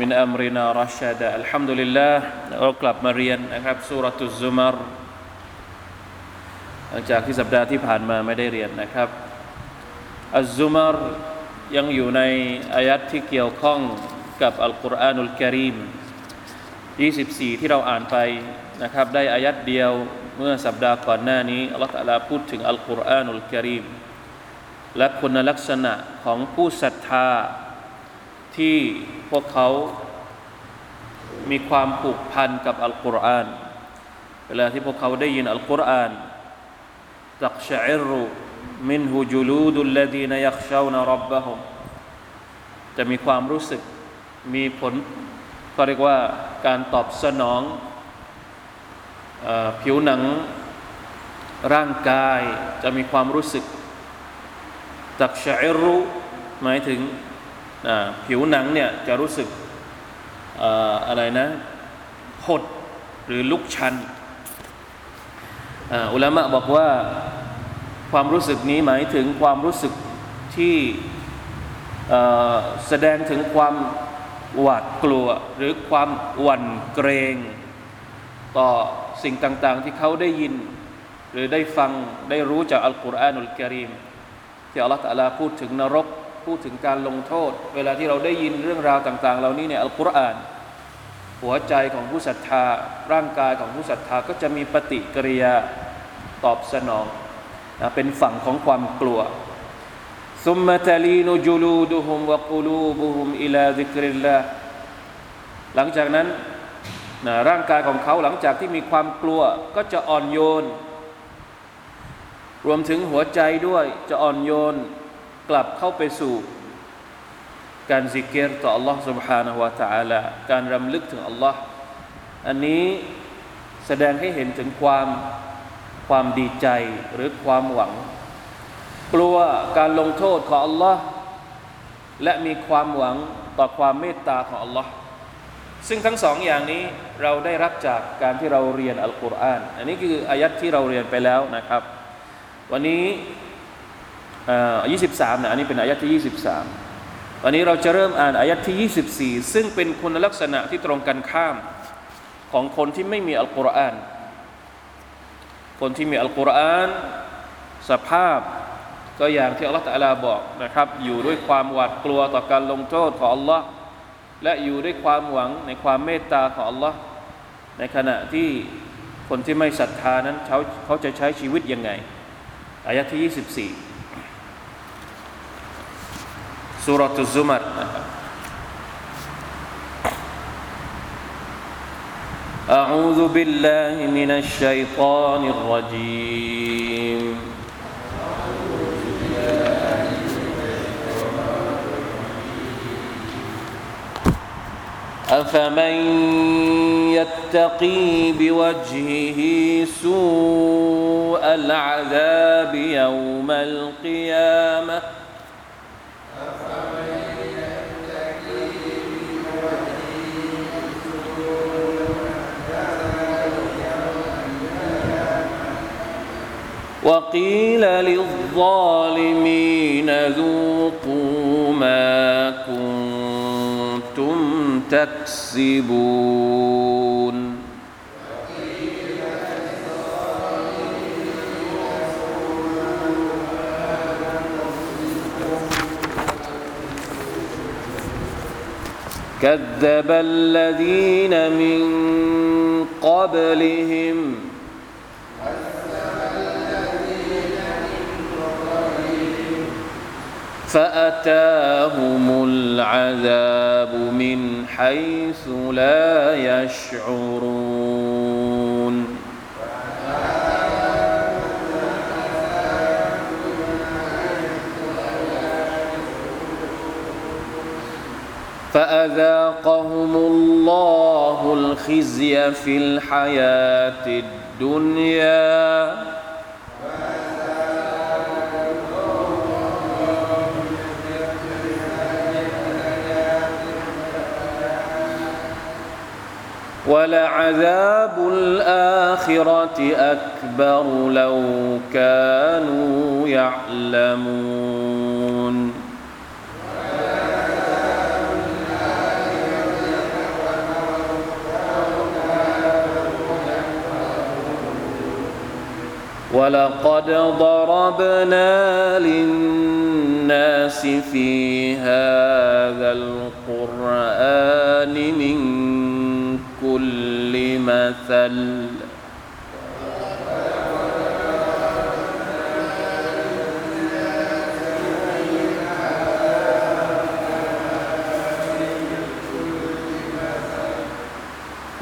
มินอัมรินารัชดะอัลฮัมดุลิลลาห์เรากลับมาเรียนนะครับสุรตุซุมารหลังจากที่สัปดาห์ที่ผ่านมาไม่ได้เรียนนะครับอัลซุมารยังอยู่ในอายัดที่เกี่ยวข้องกับอัลกุรอานุลกิริม24 ที่เราอ่านไปนะครับ ได้อายัดเดียวเมื่อสัปดาห์ก่อนหน้านี้อัลลอฮฺพูดถึงอัลกุรอานุลกิริมและคุณลักษณะของผู้ศรัทธา ที่พวกเขามีความผูกพันกับอัลกุรอานเวลาที่พวกเขาได้ยินอัลกุรอานตักชะอิรุมินหูจูลูดุลลดีนยักชาวนารับบะฮุมจะมีความรู้สึกมีผลก็เรียกว่าการตอบสนองอผิวหนังร่างกายจะมีความรู้สึกตักชะอิรุหมายถึง ผิวหนังเนี่ยจะรู้สึกอะไรนะหดหรือลุกชันอุลามะบอกว่าความรู้สึกนี้หมายถึงความรู้สึกที่แสดงถึงความหวาดกลัว หรือความหวั่นเกรง ต่อสิ่งต่างๆ ที่เขาได้ยิน หรือได้ฟังได้รู้จากอัลกุรอานุลกิริมที่อัลลอฮฺตะลาพูดถึงนรก พูดถึงการลงโทษ เวลาที่เราได้ยินเรื่องราวต่าง ๆ เหล่านี้เนี่ยอัลกุรอานหัวใจของผู้ศรัทธา ร่างกายของผู้ศรัทธาก็จะมีปฏิกิริยาตอบสนองนะเป็นฝั่งของความกลัวซุมมะตลีนุจูลูดุฮุมวะกูลูบุฮุมอิลาซิกริลลาหลังจากนั้นนะร่างกายของเขาหลังจากที่มีความกลัวก็จะอ่อนโยน รวมถึงหัวใจด้วยจะอ่อนโยน กลับเข้าไปสู่ การซิกเกตต่อ Allah سبحانه และ تعالى การรำลึกถึง Allah อันนี้แสดงให้เห็นถึงความความดีใจหรือความหวัง กลัวการลงโทษของ Allah และมีความหวังต่อความเมตตาของ Allah ซึ่งทั้งสองอย่างนี้เราได้รับจากการที่เราเรียนอัลกุรอานอันนี้คืออายัดที่เราเรียนไปแล้วนะครับ วันนี้ ยี่สิบสามนะอันนี้เป็นอายะที่ยี่สิบสามวันนี้เราจะเริ่มอ่านอายะที่ยี่สิบสี่ซึ่งเป็นคุณลักษณะที่ตรงกันข้ามของคนที่ไม่มีอัลกุรอานคนที่มีอัลกุรอานสภาพก็อย่างที่อัลลอฮฺตะลาบอกนะครับ อยู่ด้วยความหวาดกลัวต่อการลงโทษของอัลลอฮ์และอยู่ด้วยความหวังในความเมตตาของอัลลอฮ์ในขณะที่คนที่ไม่ศรัทธานั้นเขาเขาจะใช้ชีวิตยังไงอายะที่ยี่สิบสี่ سورة الزمر. أعوذ بالله من الشيطان الرجيم. أفمن يتقي بوجهه سوء العذاب يوم القيامة؟ وقيل للظالمين ذوقوا ما كنتم تكسبون. كذب الذين من قبل قبلهم فأتاهم العذاب من حيث لا يشعرون. فأذاقهم الله الخزي في الحياة الدنيا. ولعذاب الآخرة أكبر لو كانوا يعلمون. ولقد ضربنا للناس في هذا القرآن من كل مثل.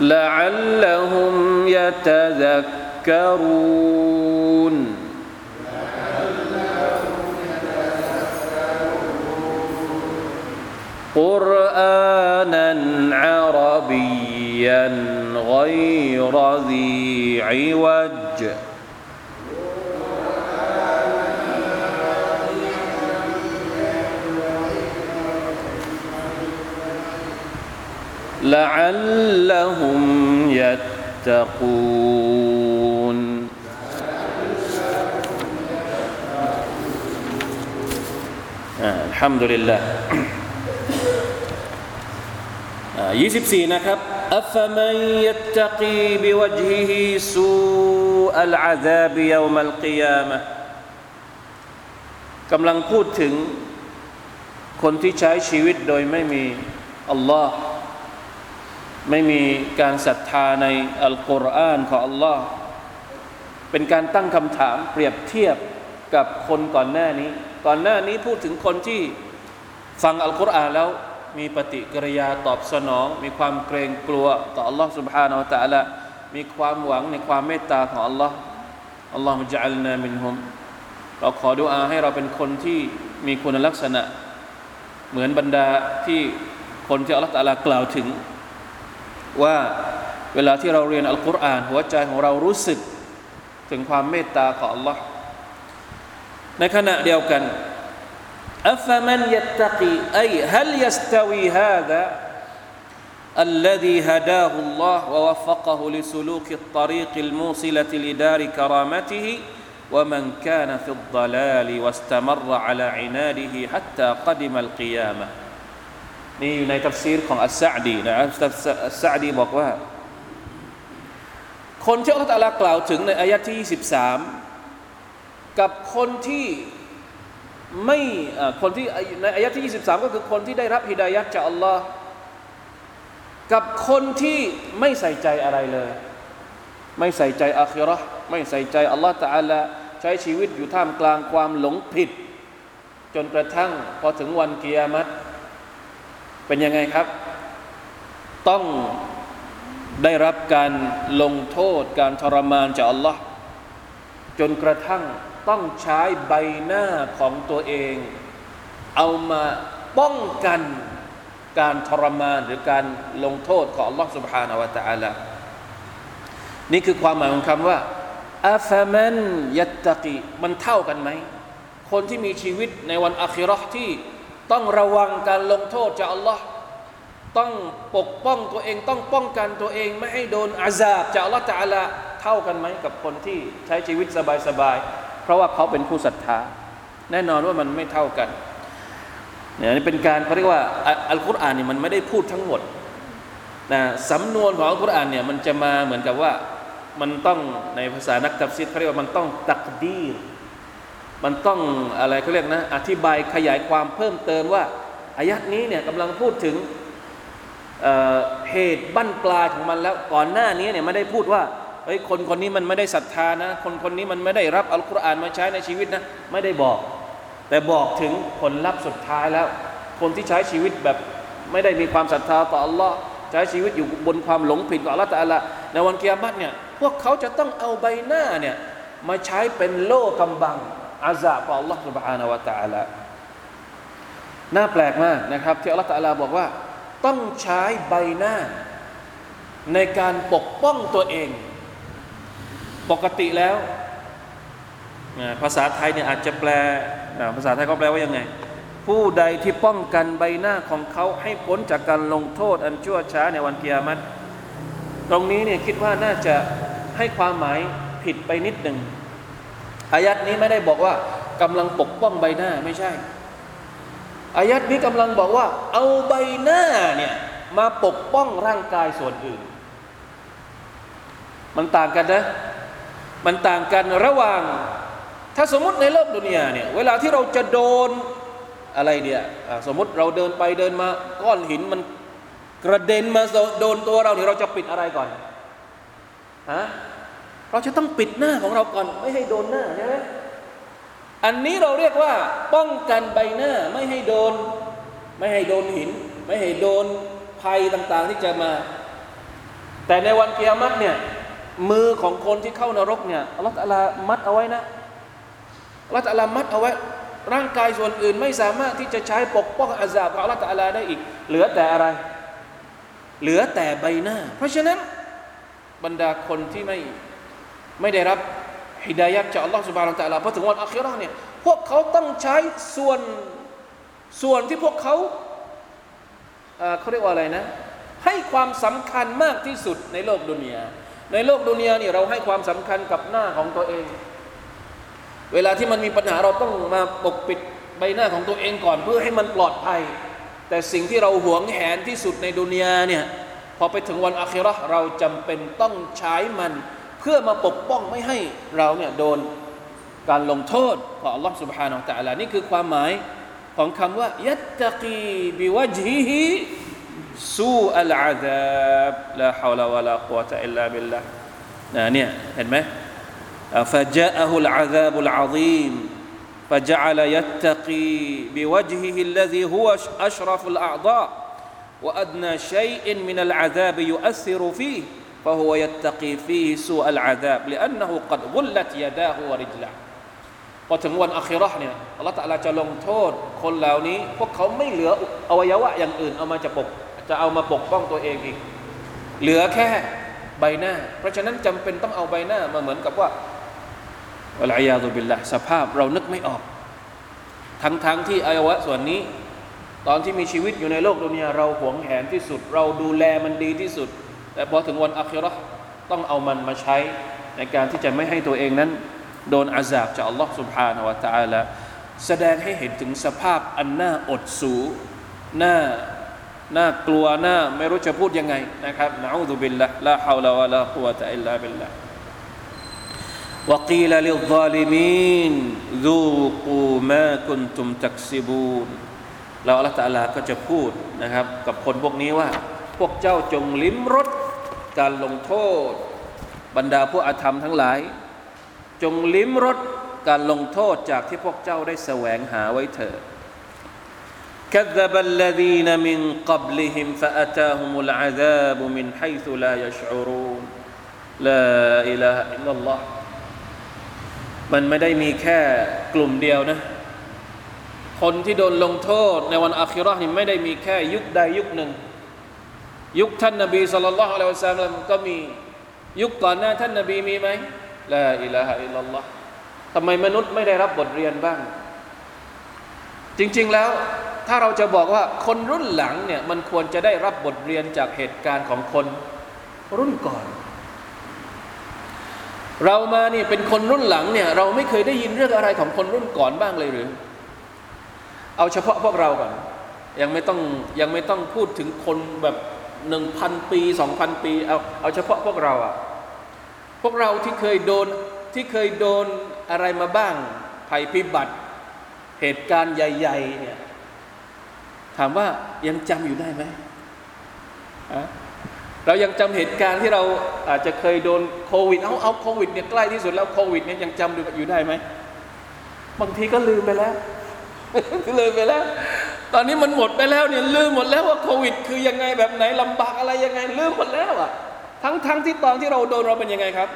لعلهم يتذكرون. قرآنا عربيا. غير ذي عوج لعلهم يتقون آه الحمد لله 24นะครับ أفمن يتقي بوجهه سوء العذاب يوم القيامة กำลังพูดถึงคนที่ใช้ชีวิตโดยไม่มีอัลลอฮ์ไม่มีการศรัทธาในอัลกุรอานของอัลลอฮ์เป็นการตั้งคำถามเปรียบเทียบกับคนก่อนหน้านี้ ก่อนหน้านี้พูดถึงคนที่ฟังอัลกุรอานแล้ว มีปฏิกิริยาตอบสนอง มีความเกรงกลัวต่อ Allah سبحانه และ تعالى มีความหวังในความเมตตาของ Allah อัลลอฮฺมุจัลนามินฮุมเราขอดุอาให้เราเป็นคนที่มีคุณลักษณะ เหมือนบรรดาที่คนที่อัลลอฮฺตะลากล่าวถึง ว่าเวลาที่เราเรียนอัลกุรอานหัวใจของเรารู้สึกถึงความเมตตาของ Allah ในขณะเดียวกัน أفمن يتقي أي هل يستوي هذا الذي هداه الله ووفقه لسلوك الطريق الموصلة لدار كرامته ومن كان في الضلال واستمر على عناده حتى قدم القيامة นี่อยู่ในทัฟซีรของอัสซาดีนะครับอัสซาดีบอกว่า คนที่อัลลอฮฺตะลากล่าวถึงในอายะที่ 23 กับคนที่ ไม่คนที่ในอายะที่ 23 ก็คือคนที่ได้รับฮิดายัดจากอัลลอฮ์กับคนที่ไม่ใส่ใจอะไรเลย ไม่ใส่ใจอาคิรอไม่ใส่ใจอัลลอฮ์ตะอาลาใช้ชีวิตอยู่ท่ามกลางความหลงผิด จนกระทั่งพอถึงวันกิยามัตเป็นยังไงครับ ต้องได้รับการลงโทษการทรมานจากอัลลอฮ์จนกระทั่ง ต้องใช้ใบหน้าของตัวเอง เอามาป้องกันการทรมานหรือการลงโทษของ Allah سبحانه และ تعالى นี่คือความหมายของคำว่าอาฟามันยัตตะกีมันเท่ากันไหม คนที่มีชีวิตในวันอาคิรอที่ต้องระวังการลงโทษจาก Allah ต้องปกป้องตัวเองต้องป้องกันตัวเองไม่ให้โดนอาซาบจาก Allah تعالى เท่ากันไหมกับคนที่ใช้ชีวิตสบายๆ เพราะว่าเขาเป็นผู้ศรัทธา แน่นอนว่ามันไม่เท่ากันเนี่ยนี่เป็นการเขาเรียกว่าอัลกุรอานนี่มันไม่ได้พูดทั้งหมดนะสำนวนของอัลกุรอานเนี่ยมันจะมาเหมือนกับว่ามันต้องในภาษานักตัฟซีรเขาเรียกว่ามันต้องตักดีรมันต้องอะไรเขาเรียกนะอธิบายขยายความเพิ่มเติมว่าอายัดนี้เนี่ยกำลังพูดถึงเหตุบั้นปลายของมันแล้วก่อนหน้านี้เนี่ยไม่ได้พูดว่า เฮ้ยคนคนนี้มันไม่ได้ศรัทธานะ คนคนนี้มันไม่ได้รับอัลกุรอานมาใช้ในชีวิตนะ ไม่ได้บอก แต่บอกถึงผลลัพธ์สุดท้ายแล้ว คนที่ใช้ชีวิตแบบไม่ได้มีความศรัทธาต่ออัลลอฮ์ใช้ชีวิตอยู่บนความหลงผิดต่ออัลลอฮ์แต่ละในวันกิยามัตเนี่ยพวกเขาจะต้องเอาใบหน้าเนี่ยมาใช้เป็นโล่กำบังอาซาบของอัลลอฮ์ سبحانه และ تعالى น่าแปลกมากนะครับ ที่อัลลอฮ์ตะอาลาบอกว่า ต้องใช้ใบหน้า ในการปกป้องตัวเอง ปกติแล้ว ภาษาไทยเนี่ยอาจจะแปลภาษาไทยก็แปลว่ายังไง ผู้ใดที่ป้องกันใบหน้าของเขาให้พ้นจากการลงโทษอันชั่วช้าในวันเกิยามัตตรงนี้เนี่ยคิดว่าน่าจะให้ความหมายผิดไปนิดหนึ่งอายัดนี้ไม่ได้บอกว่ากำลังปกป้องใบหน้าไม่ใช่อายัดนี้กำลังบอกว่า เอาใบหน้าเนี่ยมาปกป้องร่างกายส่วนอื่น มันต่างกันนะ มันต่างกันระหว่าง ถ้าสมมติในโลกดุนยาเนี่ยเวลาที่เราจะโดนอะไรเดียสมมติเราเดินไปเดินมาก้อนหินมันกระเด็นมาโดนตัวเราเนี่ยเราจะปิดอะไรก่อนฮะเราจะต้องปิดหน้าของเราก่อน ไม่ให้โดนหน้าใช่ไหมอันนี้เราเรียกว่าป้องกันใบหน้าไม่ให้โดน ไม่ให้โดนหิน ไม่ให้โดนภัยต่าง ๆ ที่จะมา แต่ในวันเกียรติเนี่ย มือของคนที่เข้านรกเนี่ยอัลลอฮฺมัดเอาไว้นะอัลลอฮฺมัดเอาไว้ ร่างกายส่วนอื่นไม่สามารถที่จะใช้ปกป้องอาซาบของอัลลอฮฺได้อีก เหลือแต่อะไร เหลือแต่ใบหน้า เพราะฉะนั้นบรรดาคนที่ไม่ไม่ได้รับฮิดายัดจากอัลลอฮฺสุบานตะลาพอถึงวันอัคราเนี่ยพวกเขาต้องใช้ส่วนส่วนที่พวกเขาเขาเรียกว่าอะไรนะ ให้ความสำคัญมากที่สุดในโลกดุนยา ในโลกดุนยานี่เราให้ความสำคัญกับหน้าของตัวเอง เวลาที่มันมีปัญหาเราต้องมาปกปิดใบหน้าของตัวเองก่อน เพื่อให้มันปลอดภัย แต่สิ่งที่เราหวงแหนที่สุดในดุนยาเนี่ยพอไปถึงวันอาคิเราะห์เราจำเป็นต้องใช้มันเพื่อมาปกป้องไม่ให้เราเนี่ยโดนการลงโทษของ Allah سبحانه และ تعالى นี่คือความหมายของคำว่ายัตตะกีบิวจฮิฮิ สูอัลอาซาบลาฮาวลาวะลากุวะตะอิลลาบิลลานะเนี่ยเห็นไหม فجاءه العذاب العظيم فجعل يتقي بوجهه الذي هو أشرف الأعضاء وأدنى شيء من العذاب يؤثر فيه فهو يتقي فيه سوء العذاب لأنه قد غلت يداه ورجلاه พอถึงวันอัคราเนี่ยอัลลอฮฺตะลาจะลงโทษ คนเหล่านี้ พวกเขาไม่เหลืออวัยวะอย่างอื่น เอามาจะปกจะเอามาปกป้องตัวเองอีก เหลือแค่ใบหน้า เพราะฉะนั้นจำเป็นต้องเอาใบหน้ามาเหมือนกับว่าอัลอยาตุบิลละสภาพเรานึกไม่ออก ทั้งๆทที่อวัยวะส่วนนี้ ตอนที่มีชีวิตอยู่ในโลกดุนยาเราหวงแหนที่สุด เราดูแลมันดีที่สุด แต่พอถึงวันอัคราต้องเอามันมาใช้ในการที่จะไม่ให้ตัวเองนั้นโดนอาซาบจากอัลลอฮ์ سبحانه และ تعالى แสดงให้เห็นถึงสภาพอันน่าอดสูหน้าน่ากลัวน่าไม่รู้จะพูดยังไงนะครับนะอูดุบิลละลาฮาวลาวะลากุวะตะอิลลาบิลละวกีลลิลาลิมีนซูกูมาคุนตุมตักซิบูนเราอัลลอฮฺตะลาก็จะพูดนะครับ กับคนพวกนี้ว่า พวกเจ้าจงลิ้มรสการลงโทษ บรรดาผู้อาธรรมทั้งหลาย จงลิ้มรส การลงโทษจากที่พวกเจ้าได้แสวงหาไว้เถิด كذب الذين من قبلهم فأتاهم العذاب من حيث لا يشعرون لا إله إلا الله มันไม่ได้มีแค่กลุ่มเดียวนะ คนที่โดนลงโทษในวันอาคิเราะห์นี่ไม่ได้มีแค่ยุคใดยุคหนึ่ง ยุคท่านนบีสุลต่านละฮ์อะลัยฮิวะสัลลัมก็มียุคก่อนหน้าท่านนบีมีไหมลาอิลาฮะอิลลัลลอฮ์ ทำไมมนุษย์ไม่ได้รับบทเรียนบ้าง จริงๆแล้วถ้าเราจะบอกว่าคนรุ่นหลังเนี่ยมันควรจะได้รับบทเรียนจากเหตุการณ์ของคนรุ่นก่อน เรามานี่เป็นคนรุ่นหลังเนี่ยเราไม่เคยได้ยินเรื่องอะไรของคนรุ่นก่อนบ้างเลยหรือ เอาเฉพาะพวกเราก่อนยังไม่ต้องยังไม่ต้องพูดถึงคนแบบหนึ่งพันปีสองพันปีเอาเอาเฉพาะพวกเราอะพวกเราที่เคยโดนที่เคยโดน อะไรมาบ้างภัยพิบัติ เหตุการณ์ใหญ่ๆเนี่ยถามว่ายังจำอยู่ได้ไหมเรายังจำเหตุการณ์ที่เราอาจจะเคยโดนโควิด เอาเอาโควิดเนี่ยใกล้ที่สุดแล้วโควิดเนี่ยยังจำอยู่ได้ไหมบางทีก็ลืมไปแล้วลืมไปแล้ว ตอนนี้มันหมดไปแล้วเนี่ยลืมหมดแล้วว่าโควิด คือยังไงแบบไหนลำบากอะไรยังไงลืมหมดแล้วอะทั้งทั้งที่ตอนที่เราโดนเราเป็นยังไงครับ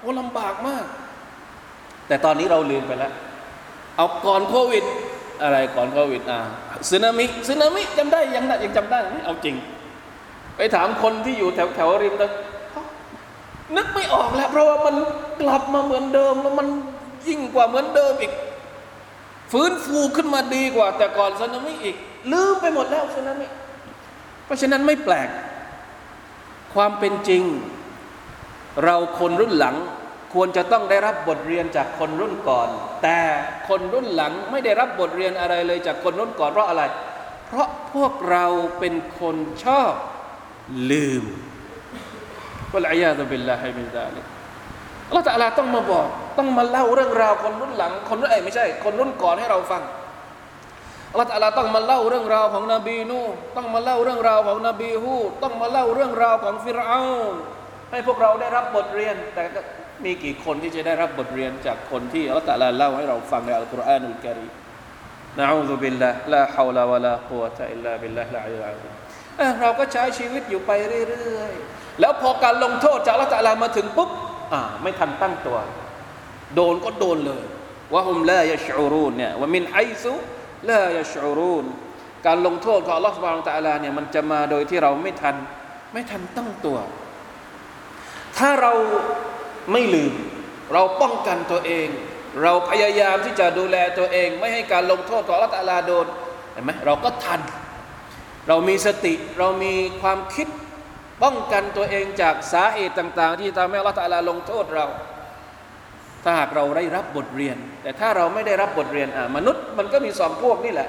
โอ้ลำบากมาก แต่ตอนนี้เราลืมไปแล้ว เอาก่อนโควิด อะไรก่อนโควิดอ่าสึนามิสึนามิจำได้ยังได้ยังจำได้ไหมเอาจริง ไปถามคนที่อยู่แถวแถวริมตะนึกไม่ออกแล้วเพราะว่ามันกลับมาเหมือนเดิมแล้วมันยิ่งกว่าเหมือนเดิมอีก ฟื้นฟูขึ้นมาดีกว่า แต่ก่อนสึนามิอีก ลืมไปหมดแล้วสึนามิเพราะฉะนั้นไม่แปลก ความเป็นจริง เราคนรุ่นหลัง ควรจะต้องได้รับบทเรียนจากคนรุ่นก่อน แต่คนรุ่นหลังไม่ได้รับบทเรียนอะไรเลยจากคนรุ่นก่อนเพราะอะไร เพราะพวกเราเป็นคนชอบลืม والعياذ بالله من ذلك อัลลอฮฺ تعالىต้องมาบอก ต้องมาเล่าเรื่องราวคนรุ่นหลัง คนรุ่นเอ้ยไม่ใช่ คนรุ่นก่อนให้เราฟังอัลลอฮฺ تعالى ต้องมาเล่าเรื่องราวของนบีนูห์ต้องมาเล่าเรื่องราวของนบีฮูต้องมาเล่าเรื่องราวของฟิรเอาน์ให้พวกเราได้รับบทเรียนแต่ มีกี่คนที่จะได้รับบทเรียนจากคนที่อัลลอฮฺ تعالى เล่าให้เราฟังใน القرآن الكريم نعوذ بالله لا حول ولا قوة إلا بالله العلي الาเราก็ใช้ชีวิตอยู่ไปเรื่อยๆ แล้วพอการลงโทษจากละตะลามาถึงปุ๊บอ่าไม่ทันตั้งตัว โดนก็โดนเลยว่าฮุมลายชูรูนเนี่ยว่ามินไอซุลายชูรูนการลงโทษของอัลลอฮฺสุบานตะลาเนี่ยมันจะมาโดยที่เราไม่ทัน ไม่ทันตั้งตัว ถ้าเรา ไม่ลืม เราป้องกันตัวเอง เราพยายามที่จะดูแลตัวเอง ไม่ให้การลงโทษของอัลตะลาโดนเห็นไหมเราก็ทัน เรามีสติเรามีความคิดป้องกันตัวเองจากสาเหตุต่าง ๆ ที่ทำให้อัลตาลาลงโทษเรา ถ้าหากเราได้รับบทเรียน แต่ถ้าเราไม่ได้รับบทเรียนอ่ามนุษย์มันก็มีสองพวกนี่แหละ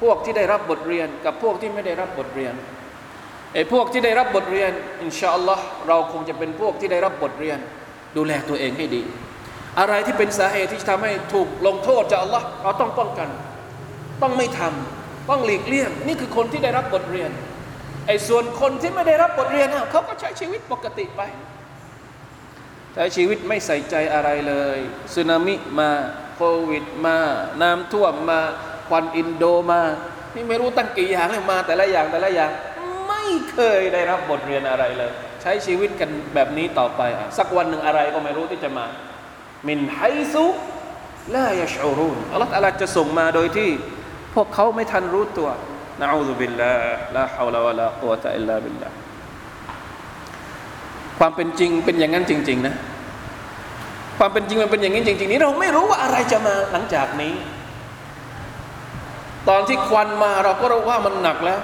พวกที่ได้รับบทเรียนกับพวกที่ไม่ได้รับบทเรียนไอ้พวกที่ได้รับบทเรียน อินชาอัลลอฮ์เราคงจะเป็นพวกที่ได้รับบทเรียน ดูแลตัวเองให้ดี อะไรที่เป็นสาเหตุที่ทำให้ถูกลงโทษจากอัลลอฮ์เราต้องป้องกัน ต้องไม่ทำต้องหลีกเลี่ยง นี่คือคนที่ได้รับบทเรียนไอ้ส่วนคนที่ไม่ได้รับบทเรียนเขาก็ใช้ชีวิตปกติไปใช้ชีวิตไม่ใส่ใจอะไรเลยสึนามิมาโควิดมา น้ำท่วมมาควันอินโดมา นี่ไม่รู้ตั้งกี่อย่างเลยมาแต่ละอย่างแต่ละอย่าง ไม่เคยได้รับบทเรียนอะไรเลย ใช้ชีวิตกันแบบนี้ต่อไปสักวันหนึ่งอะไรก็ไม่รู้ที่จะมา มินไฮซุลายชอูรุนอัลลอฮฺจะส่งมาโดยที่ พวกเขาไม่ทันรู้ตัวนะอูซุบิลลาลาฮาวลาวะลากุวะตะอิลลาบิลลาความเป็นจริงเป็นอย่างนั้นจริง ๆ นะ ความเป็นจริงมันเป็นอย่างนี้จริง ๆ นี้เราไม่รู้ว่าอะไรจะมาหลังจากนี้ ตอนที่ควันมาเราก็รู้ว่ามันหนักแล้ว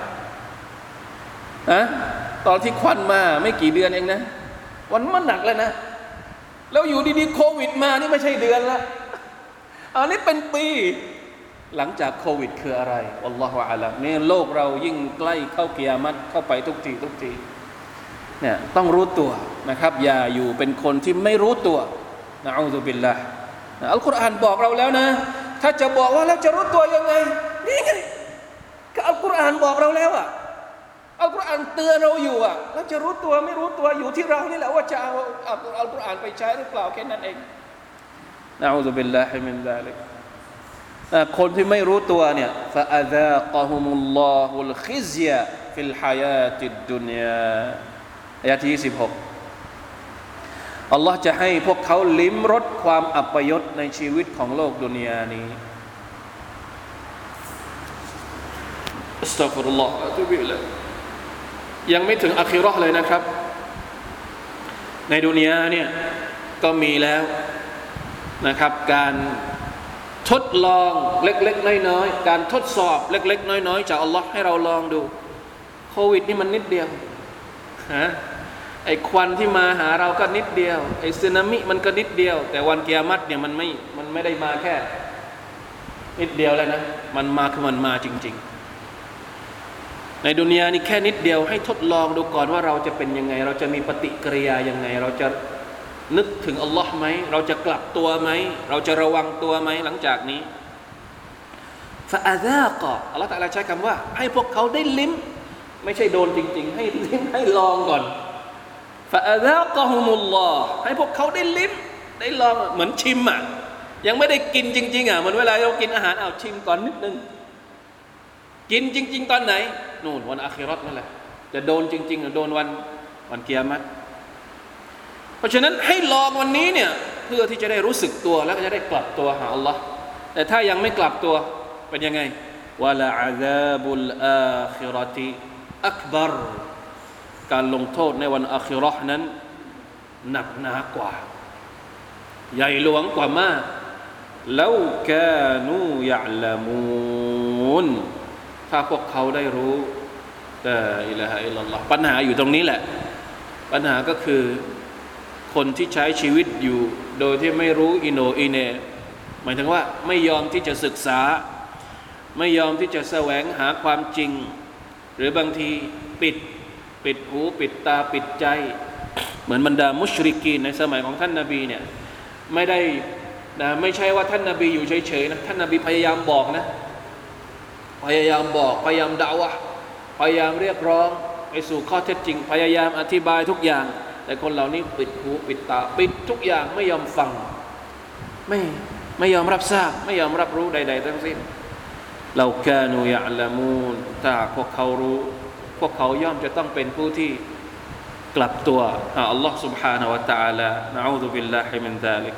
นะ ตอนที่ควันมาไม่กี่เดือนเองนะ วันมันหนักแล้วนะ แล้วอยู่ดีๆโควิดมานี่ไม่ใช่เดือนละอันนี้เป็นปี หลังจากโควิดคืออะไรอัลลอฮฺอาลัมนี่ยโลกเรายิ่งใกล้เข้าเกียรติเข้าไปทุกทีทุกทีเนี่ยต้องรู้ตัวนะครับ อย่าอยู่เป็นคนที่ไม่รู้ตัวนะอัลลอฮฺบิลละอัลกุรอานบอกเราแล้วนะ ถ้าจะบอกว่าแล้วจะรู้ตัวยังไงนี่ไงก็อัลกุรอานบอกเราแล้วอะ อัลกุรอานเตือนเราอยู่อะแล้วจะรู้ตัวไม่รู้ตัวอยู่ที่เรานี่แหละว่าจะเอาอัลกุรอานไปใช้หรือเปล่าแค่นั้นเองนะوالعياذ بالله من ذلك คนที่ไม่รู้ตัวเนี่ยفأذاقهم الله الخزي في الحياة الدنيا อายะที่สิบหกอัลลอฮ์จะให้พวกเขาลิ้มรสความอัปยศในชีวิตของโลกดุนยานี้อัสตัฟุรุลลอฮ์ตุบิลยั ยังไม่ถึงอัคิรอเลยนะครับ ในดุนยาเนี่ยก็มีแล้วนะครับ การทดลองเล็กๆน้อยๆการทดสอบเล็ก ๆ น้อย ๆ จากอัลลอฮ์ให้เราลองดู โควิดนี่มันนิดเดียวฮะไอ้ควันที่มาหาเราก็นิดเดียวไอ้สึนามิมันก็นิดเดียว แต่วันเกียรติเนี่ยมันไม่มันไม่ได้มาแค่ นิดเดียวแล้วนะ มันมาคือมันมาจริง ๆ ในดุนยานี่แค่นิดเดียวให้ทดลองดูก่อนว่าเราจะเป็นยังไง เราจะมีปฏิกิริยายังไง เราจะนึกถึงอัลลอฮ์ไหมเราจะกลับตัวไหมเราจะระวังตัวไหมหลังจากนี้ฟาอาซากะอัลลอฮ์ตะลาใช้คำว่า ให้พวกเขาได้ลิ้ม ไม่ใช่โดนจริง ๆ ให้ลิ้มให้ลองก่อนฟาซากะฮุมุลลอฮ์ให้พวกเขาได้ลิ้ม ได้ลองเหมือนชิมอะยังไม่ได้กินจริง ๆอะเหมือนเวลาเรากินอาหารเอาชิมก่อนนิดนึงกินจริง ๆ ตอนไหน นู่นวันอาคิรัตนั่นแหละจะโดนจริงๆโดนวันวันเกียรติเพราะฉะนั้นให้ลองวันนี้เนี่ยเพื่อที่จะได้รู้สึกตัวแล้วก็จะได้กลับตัวหาอัลลอฮ์แต่ถ้ายังไม่กลับตัวเป็นยังไงวะลาอาซาบุลอาคิรติอักบารการลงโทษในวันอาคิรอนั้น หนักหนากว่า ใหญ่หลวงกว่ามากแล้วกานูยะลามูนถ้าพวก เขาได้รู้แต่อิละฮะอิลลอฮ์ปัญหาอยู่ตรงนี้แหละ ปัญหาก็คือคนที่ใช้ชีวิตอยู่โดยที่ไม่รู้อินโนอินเนหมายถึงว่าไม่ยอมที่จะศึกษา ไม่ยอมที่จะแสวงหาความจริง หรือบางทีปิดปิดหูปิดตาปิดใจ เหมือนบรรดามุชริกีนในสมัยของท่านนาบีเนี่ยไม่ได้นะไม่ใช่ว่าท่านนาบีอยู่เฉยๆนะท่านนาบีพยายามบอกนะ พยายามบอกพยายามด่าวะพยายามเรียกร้องไปสู่ข้อเท็จจริง พยายามอธิบายทุกอย่าง แต่คนเหล่านี้ปิดหูปิดตาปิดทุกอย่างไม่ยอมฟัง ไม่ไม่ยอมรับทราบ ไม่ยอมรับรู้ใด ๆ ทั้งสิ้นเราแค่นูยะละมูนถ้าพวกเขารู้ พวกเขาย่อมจะต้องเป็นผู้ที่กลับตัวหาอัลลอฮ์ سبحانه และ تعالى นะอูซุบิลลาฮิมินซาลิก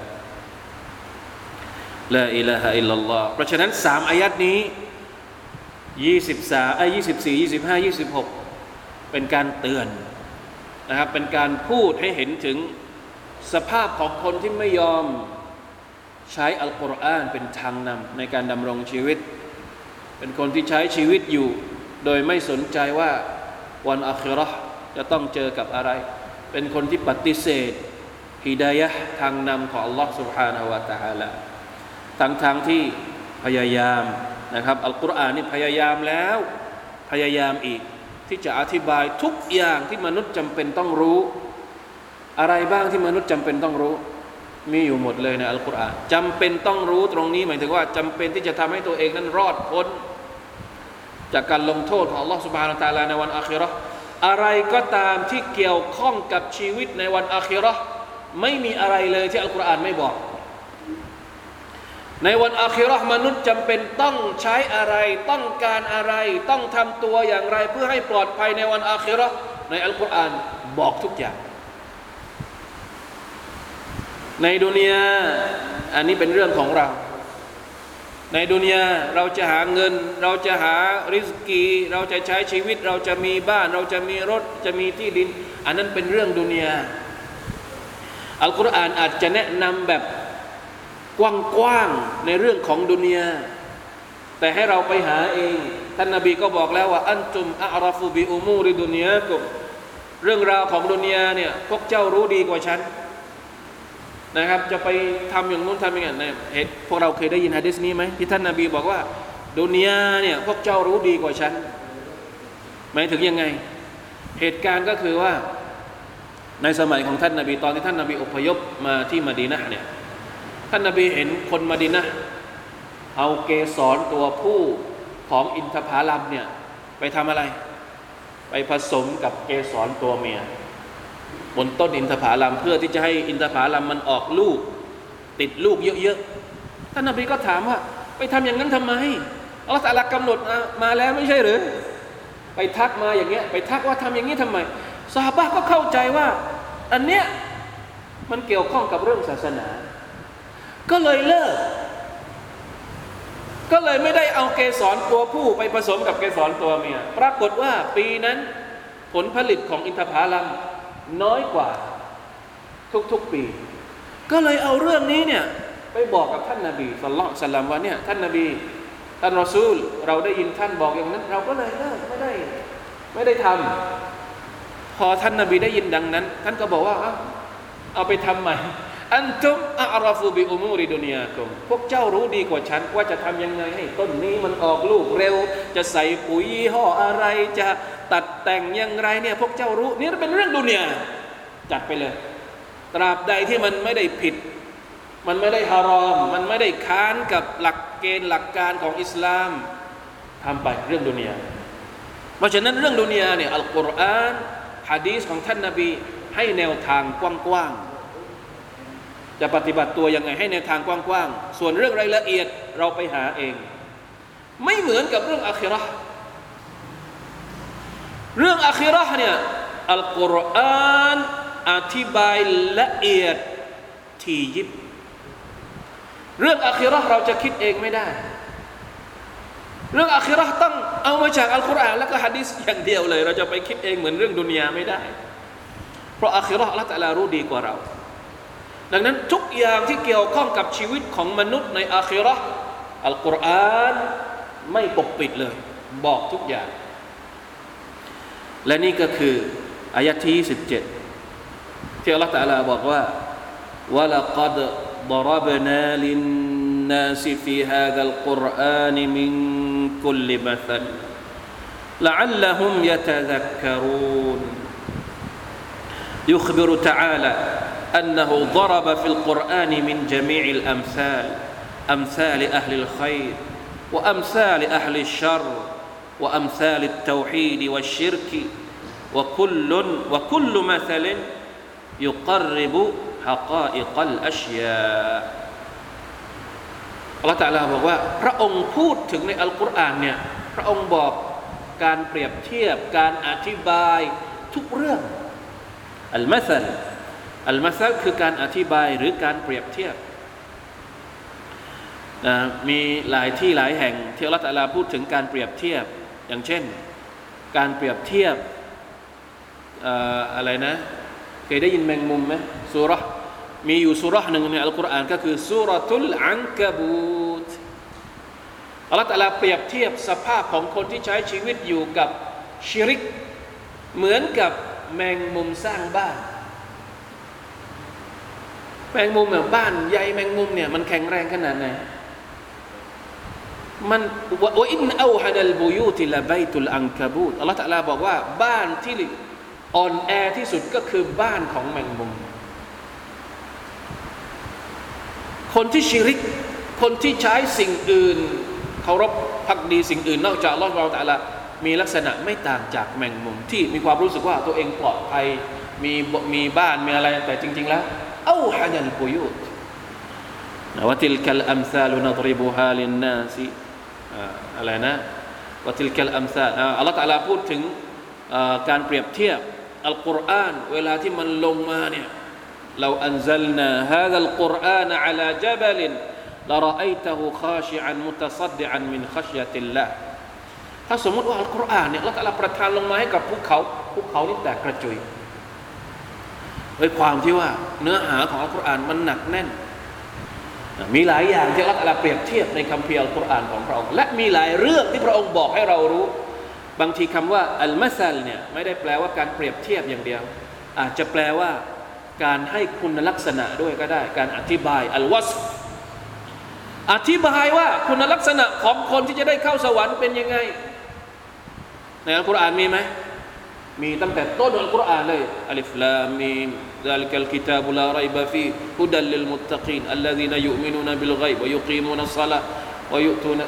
ลาอิลาฮะอิลลัลลอฮ์เพราะฉะนั้นสามอายัดนี้ ยี่สิบสามอยี่สิบสี่ยี่สิบห้ายี่สิบหกเป็นการเตือนนะครับ เป็นการพูดให้เห็นถึงสภาพของคนที่ไม่ยอมใช้อัลกุรอานเป็นทางนำในการดำรงชีวิต เป็นคนที่ใช้ชีวิตอยู่ โดยไม่สนใจว่าวันอัคราจะต้องเจอกับอะไร เป็นคนที่ปฏิเสธฮิดายะทางนำของ Allah سبحانه และ تعالى ทั้งทางที่พยายาม นะครับอัลกุรอานนี่พยายามแล้ว พยายามอีก ที่จะอธิบายทุกอย่างที่มนุษย์จำเป็นต้องรู้ อะไรบ้างที่มนุษย์จำเป็นต้องรู้ มีอยู่หมดเลยในอัลกุรอานจำเป็นต้องรู้ตรงนี้หมายถึงว่าจำเป็นที่จะทำให้ตัวเองนั้นรอดพ้น จากการลงโทษของอัลลอฮฺสุบฮานาตาลาในวันอาคิรออะไรก็ตามที่เกี่ยวข้องกับชีวิตในวันอาคิรอไม่มีอะไรเลยที่อัลกุรอานไม่บอก ในวันอาคิรอห์มนุษย์จำเป็นต้องใช้อะไร ต้องการอะไร ต้องทำตัวอย่างไร เพื่อให้ปลอดภัยในวันอาคิรอห์ในอัลกุรอานบอกทุกอย่าง ในดุนยาอันนี้เป็นเรื่องของเรา ในดุนยาเราจะหาเงิน เราจะหาริสกี เราจะใช้ชีวิต เราจะมีบ้าน เราจะมีรถจะมีที่ดิน อันนั้นเป็นเรื่องดุนยาอัลกุรอานอาจจะแนะนำแบบ กว้างๆในเรื่องของดุนยาแต่ให้เราไปหาเอง ท่านนาบีก็บอกแล้วว่า อันตุมอัลรฟูบิอุมูริดุนยากุมเรื่องราวของดุนยาเนี่ยพวกเจ้ารู้ดีกว่าฉันนะครับ จะไปทำอย่างนู้นทำอย่างนี้เหตุพวกเราเคยได้ยินฮะดิษนี้ไหมที่ท่านนาบีบอกว่าดุนยาเนี่ยพวกเจ้ารู้ดีกว่าฉันหมายถึงยังไง เหตุการณ์ก็คือว่าในสมัยของท่านนาบีตอนที่ท่านนาบีอพยพมาที่มดีนะเนี่ย ท่านนบีเห็นคนมาดินะเอาเกสรตัวผู้ของอินทผลัมเนี่ยไปทำอะไร ไปผสมกับเกสรตัวเมีย บนต้นอินทผลัมเพื่อที่จะให้อินทผลัมมันออกลูก ติดลูกเยอะๆท่านนบีก็ถามว่า ไปทำอย่างนั้นทำไมอัลลอฮฺกำหนดมาแล้วไม่ใช่หรือ ไปทักมาอย่างเงี้ยไปทักว่าทำอย่างนี้ทำไมสาบะก็เข้าใจว่า อันเนี้ยมันเกี่ยวข้องกับเรื่องศาสนา ก็เลยเลิก ก็เลยไม่ได้เอาเกสรตัวผู้ไปผสมกับเกสรตัวเมีย ปรากฏว่าปีนั้นผลผลิตของอินทผลัมน้อยกว่าทุกๆปี ก็เลยเอาเรื่องนี้เนี่ยไปบอกกับท่านนาบีสุลต่านสัลลัมว่าเนี่ยท่านนาบีท่านรอซูล เราได้ยินท่านบอกอย่างนั้น เราก็เลยเลิกไม่ได้ไม่ได้ทำพอท่านนาบีได้ยินดังนั้น ท่านก็บอกว่าเอาไปทำใหม่ อันตุมอัลรฟูบิอุมูริดุนยาคุมพวกเจ้ารู้ดีกว่าฉันว่าจะทำยังไงให้ต้นนี้มันออกลูกเร็ว จะใส่ปุ๋ยห่ออะไรจะตัดแต่งยังไรเนี่ยพวกเจ้ารู้นี่เป็นเรื่องดุนยาจัดไปเลย ตราบใดที่มันไม่ได้ผิด มันไม่ได้ฮารอม มันไม่ได้ค้านกับหลักเกณฑ์หลักการของอิสลามทำไปเรื่องดุนยาเพราะฉะนั้นเรื่องดุนยาเนี่ยอัลกุรอานฮะดีษของท่านนาบีให้แนวทางกว้างๆ จะปฏิบัติตัวยังไงให้แนทางกว้างๆ ส่วนเรื่องรายละเอียดเราไปหาเอง ไม่เหมือนกับเรื่องอาคิราะห์เรื่องอาคิราะห์เนี่ยอัลกุรอานอธิบายละเอียดทียิบ เรื่องอาคิราะห์เราจะคิดเองไม่ได้ เรื่องอาคิราะห์ต้องเอามาจากอัลกุรอานแล้วก็ฮะดีษอย่างเดียวเลย เราจะไปคิดเองเหมือนเรื่องดุนยาไม่ได้ เพราะอาคิราะห์ละแต่ละรู้ดีกว่าเรา ดังนั้นทุกอย่างที่เกี่ยวข้องกับชีวิตของมนุษย์ในอาคิเราะห์อัลกุรอานไม่ปกปิดเลย บอกทุกอย่าง และนี่ก็คืออายะที่27ที่อัลลอฮฺตะอาลาบอกว่า وَلَقَدْ ضَرَبْنَا لِلنَّاسِ فِي هَذَا الْقُرْآنِ مِنْ كُلِّ مَثَلٍ لَعَلَّهُمْ يَتَذَكَّرُونَ يخبر تعالى أنه ضرب في القرآن من جميع الأمثال أمثال أهل الخير وأمثال أهل الشر وأمثال التوحيد والشرك وكل وكل مثل يقرب حقائق الأشياء อัลลอฮฺตะอาลาบอกว่า พระองค์พูดถึงในอัลกุรอานเนี่ยพระองค์บอกการเปรียบเทียบการอธิบายทุกเรื่องอัลมาซัล อัลมาซัลคือการอธิบายหรือการเปรียบเทียบนะมีหลายที่หลายแห่งที่อัลลอฮฺตลาพูดถึงการเปรียบเทียบอย่างเช่น การเปรียบเทียบอะไรนะเคยได้ยินแมงมุมไหมสุรมีอยู่สุรหนึ่งในอัลกุรอานก็คือสุรทุลอันกบูตอัลลอฮฺตลาเปรียบเทียบสภาพของคนที่ใช้ชีวิตอยู่กับชิริก เหมือนกับแมงมุมสร้างบ้าน แมงมุมแบบบ้านใหญ่แมงมุมเนี่ยมันแข็งแรงขนาดไหนมันว่าอินเอาฮัดัลบุยูติละไบตุลอังกบูตอัลลอฮฺตะลาบอกว่า บ้านที่อ่อนแอที่สุดก็คือบ้านของแมงมุม คนที่ชิริก คนที่ใช้สิ่งอื่นเคารพพักดีสิ่งอื่น นอกจากลอเราแต่ละมีลักษณะไม่ต่างจากแมงมุม ที่มีความรู้สึกว่าตัวเองปลอดภัยมีมีบ้านมีอะไรแต่จริง ๆ แล้ว เอาฮันัลบุยูตวะติลกัลอัมซาลุนดริบุฮาลินนาซีอะไรนะวะติลกัลอัมซาลอัลลอฮฺตะลาพูดถึงการเปรียบเทียบอัลกุรอานเวลาที่มันลงมาเนี่ยเราอันซัลนาฮาดัลกุรอานอัลาจับลิน لرأيته خاشعا متصدعا من خشية الله ถ้าสมมติว่าอัลกุรอานเนี่ยเราแต่ละประทานลงมาให้กับภูเขาภูเขานี่แตกกระจุย ด้วยความที่ว่าเนื้อหาของอัลกุรอานมันหนักแน่น มีหลายอย่างที่เราแต่ละเปรียบเทียบในคัมภีร์อัลกุรอานของพระองค์ และมีหลายเรื่องที่พระองค์บอกให้เรารู้ บางทีคำว่าอัลมาซัลเนี่ยไม่ได้แปลว่าการเปรียบเทียบอย่างเดียว อาจจะแปลว่าการให้คุณลักษณะด้วยก็ได้ การอธิบายอัลวัสอธิบายว่าคุณลักษณะของคนที่จะได้เข้าสวรรค์เป็นยังไงในอัลกุรอานมีไหมมีตั้งแต่ต้นอัลกุรอานเลยอัลิฟลามีม ذلك الكتاب لا ريب فيه هدى للمتقين الذين يؤمنون بالغيب ويقيمون الصلاة ويؤتون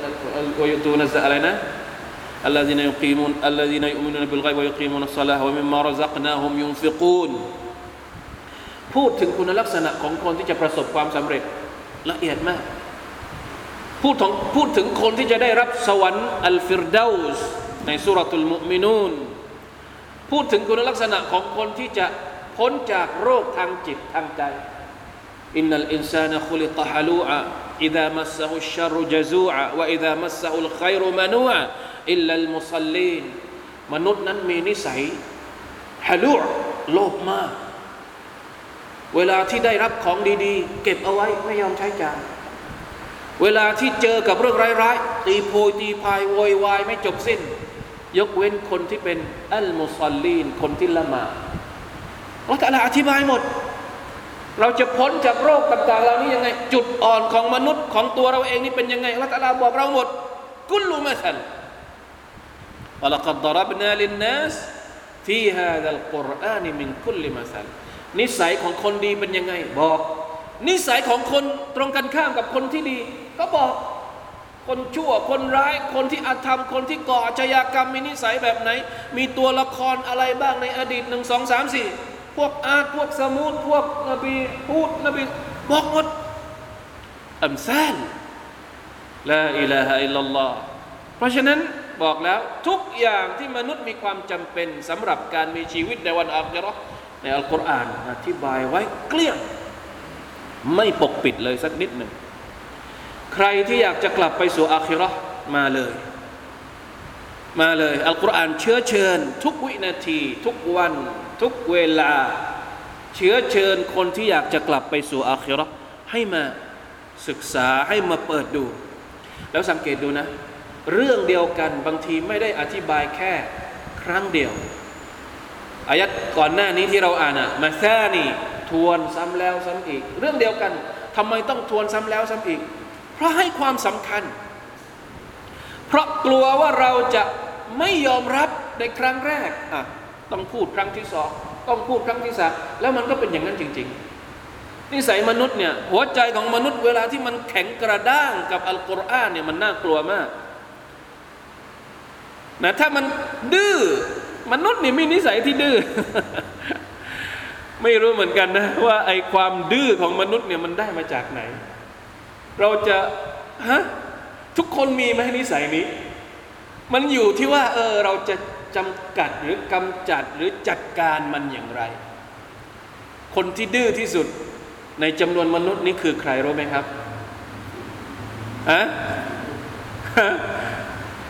ويؤتون الزكاة. الذين يقيمون الذين يؤمنون بالغيب ويقيمون الصلاة ومما رزقناهم ينفقون. พูดถึงคุณลักษณะของคนที่จะประสบความสำเร็จละเอียดมากพูดถึงพูดถึงคนที่จะได้รับสวรรค์อัลฟิรดาสในสุรทูลมุมินูนพูดถึงคุณลักษณะของคนที่จะ พ้นจากโรคทางจิตทางใจإن الإنسان خلق هلوعا إذا مسه الشر جزوعا وإذا مسه الخير منوعا إلا المصلين มนุษย์นั้นมีนิสัยهلوع โลภมาก เวลาที่ได้รับของดีๆ เก็บเอาไว้ไม่ยอมใช้จ่ายเวลาที่เจอกับเรื่องร้ายๆตีโพยตีพายโวยวายไม่จบสิ้น ยกเว้นคนที่เป็นอัลมุสลลีนคนที่ละหมาด อัลลอฮฺอธิบายหมด เราจะพ้นจากโรคต่างๆเหล่านี้ยังไง จุดอ่อนของมนุษย์ของตัวเราเองนี่เป็นยังไงอัลลอฮฺบอกเราหมด กุลูมาสันอัลลอฮฺดรับนาลินนัสฟีฮาดัลกุรอานีมิคุลิมาสันนิสัยของคนดีเป็นยังไง บอก นิสัยของคนตรงกันข้ามกับคนที่ดี ก็บอกคนชั่วคนร้ายคนที่อาธรรม คนที่ก่ออาชญากรรมมีนิสัยแบบไหน มีตัวละครอะไรบ้างในอดีตหนึ่งสองสามสี่ พวกอาดพวกสมุดพวกนบีพูดนบีบอกหมดอัมซาลลาอิลาฮะอิลลัลลอฮ์เพราะฉะนั้นบอกแล้วทุกอย่างที่มนุษย์มีความจำเป็นสำหรับการมีชีวิตในวันอาคิเราะห์ในอัลกุรอานอธิบายไว้เกลี้ยง ไม่ปกปิดเลยสักนิดหนึ่ง ใครที่อยากจะกลับไปสู่อาคิเราะห์มาเลย มาเลย อัลกุรอานเชื้อเชิญ ทุกวินาที ทุกวัน ทุกเวลา เชื้อเชิญคนที่อยากจะกลับไปสู่อาคิราะห์ให้มาศึกษาให้มาเปิดดู แล้วสังเกตดูนะ เรื่องเดียวกันบางทีไม่ได้อธิบายแค่ครั้งเดียวอายัดก่อนหน้านี้ที่เราอ่านอะมาแซ่นี่ทวนซ้ำแล้วซ้ำอีก เรื่องเดียวกันทำไมต้องทวนซ้ำแล้วซ้ำอีก เพราะให้ความสำคัญ เพราะกลัวว่าเราจะไม่ยอมรับในครั้งแรกอะ ต้องพูดครั้งที่สองต้องพูดครั้งที่สามแล้วมันก็เป็นอย่างนั้นจริง ๆ นิสัยมนุษย์เนี่ยหัวใจของมนุษย์เวลาที่มันแข็งกระด้างกับอัลกุรอานเนี่ยมันน่ากลัวมากนะถ้ามันดื้อมนุษย์นี่มีนิสัยที่ดื้อไม่รู้เหมือนกันนะว่าไอความดื้อของมนุษย์เนี่ยมันได้มาจากไหน เราจะฮะทุกคนมีไหมนิสัยนี้ มันอยู่ที่ว่า เออเราจะ จำกัดหรือกำจัดหรือจัดการมันอย่างไร คนที่ดื้อที่สุดในจำนวนมนุษย์นี้คือใครรู้ไหมครับฮะ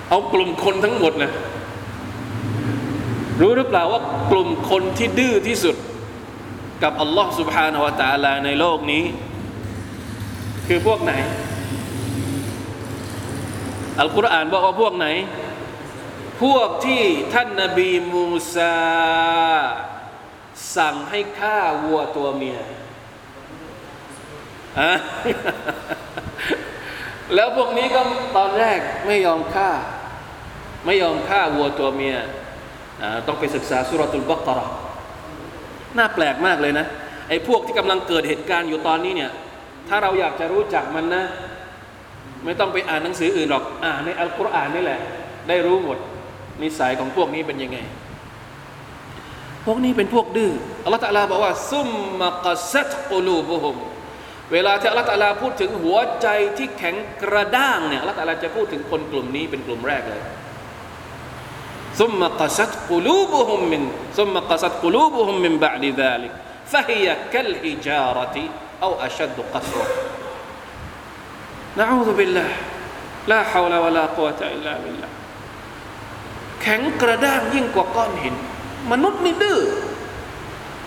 เอากลุ่มคนทั้งหมดนะรู้หรือเปล่าว่ากลุ่มคนที่ดื้อที่สุด กับอัลลอฮ์ سبحانه และ تعالى ในโลกนี้ คือพวกไหน อัลกุรอานบอกว่าพวกไหน พวกที่ท่านนาบีมูซา สั่งให้ฆ่าวัวตัวเมียอะแล้วพวกนี้ก็ตอนแรกไม่ยอมฆ่า ไม่ยอมฆ่าวัวตัวเมียต้องไปศึกษาสุรตุลบักระน่าแปลกมากเลยนะไอ้พวกที่กำลังเกิดเหตุการณ์อยู่ตอนนี้เนี่ย ถ้าเราอยากจะรู้จักมันนะ ไม่ต้องไปอ่านหนังสืออื่นหรอก อ่านในอัลกุรอานนี่แหละ ได้รู้หมด นิสัยของพวกนี้เป็นยังไง พวกนี้เป็นพวกดื้ออัลลอฮฺตะลาบอกว่า ซุมมะกัซตอุลูบุฮุมเวลาที่อัลลอฮฺตะลาพูดถึงหัวใจที่แข็งกระด้างเนี่ยอัลลอฮฺตะลาจะพูดถึงคนกลุ่มนี้เป็นกลุ่มแรกเลยซุมมะกัซตอุลูบุฮุมมินซุมมะกัซตอุลูบุฮุมมินบะดิดาลิกฟะฮียะกัลฮิจาระติเอาอัชดุกัสวะนะอูซุบิลลาห์ลาฮาวลาวะลากุวะตะอิลลาบิลลาห์ แข็งกระด้างยิ่งกว่าก้อนหิน มนุษย์นี่ดื้อ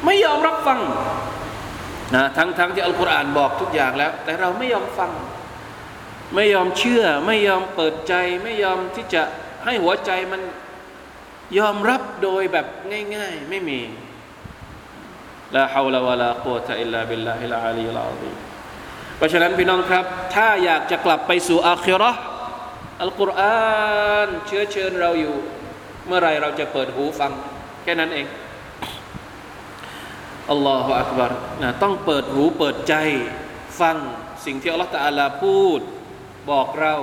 ไม่ยอมรับฟังนะทั้งทั้งที่อัลกุรอานบอกทุกอย่างแล้ว แต่เราไม่ยอมฟัง ไม่ยอมเชื่อ ไม่ยอมเปิดใจ ไม่ยอมที่จะให้หัวใจมันยอมรับโดยแบบง่าย ๆ ไม่มีลาฮาวลาวะลากุตะอิลลาบิลลาฮิลอาลีลาซีเพราะฉะนั้นพี่น้องครับ ถ้าอยากจะกลับไปสู่อาคิราะห์อัลกุรอานเชื้อเชิญเราอยู่ เมื่อไรเราจะเปิดหูฟัง แค่นั้นเองอัลลอฮฺอักบารนะต้องเปิดหูเปิดใจฟังสิ่งที่อัลลอฮฺตาลาพูด บอกเรา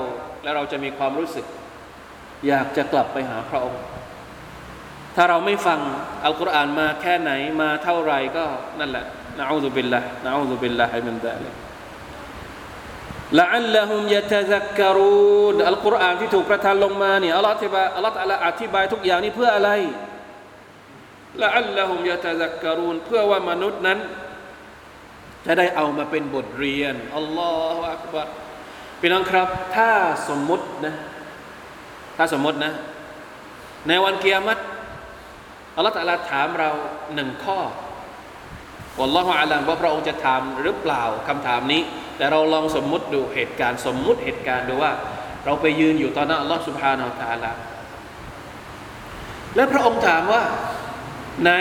แล้วเราจะมีความรู้สึก อยากจะกลับไปหาพระองค์ ถ้าเราไม่ฟังอัลกุรอานมาแค่ไหนมาเท่าไรก็นั่นแหละนะอูซุบิลละนะอูซุบิลละฮิมินไดาลิก ละอัลลอฮุมยะตะซักกะรูนอัลกุรอานที่ถูกประทานลงมาเนี่ยอัลลอฮฺอธิบายอัลลอฮฺอธิบายทุกอย่างนี้เพื่ออะไรละอัลลอฮุมยะตะซักกะรูนเพื่อว่ามนุษย์นั้น จะได้เอามาเป็นบทเรียนอัลลอฮฺอักบัรพี่น้องครับ ถ้าสมมุตินะ ถ้าสมมตินะ ในวันเกียรติอัลลอฮฺตะลาถามเราหนึ่งข้อ วัลลอฮฺอาลัมว่าพระองค์จะถามหรือเปล่าคำถามนี้ แต่เราลองสมมุติดูเหตุการณ์ สมมุติเหตุการณ์ดูว่า เราไปยืนอยู่ตอนนั้นอัลลอฮฺสุบฮานาอัลตะลและพระองค์ถามว่า ไหน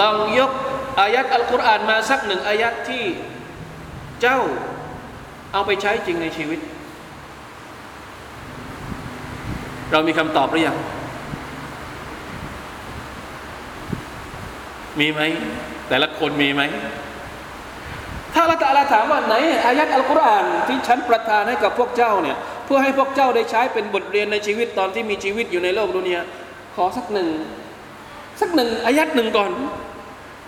ลองยกอายัดอัลกุรอานมาสักหนึ่งอายัดที่เจ้าเอาไปใช้จริงในชีวิต เรามีคำตอบหรือยังมีไหม แต่ละคนมีไหม ถ้าละตาลาถามว่าไหนอายัดอัลกุรอานที่ฉันประทานให้กับพวกเจ้าเนี่ยเพื่อให้พวกเจ้าได้ใช้เป็นบทเรียนในชีวิตตอนที่มีชีวิตอยู่ในโลกดุนยาขอสักหนึ่งสักหนึ่งอายัดหนึ่งก่อน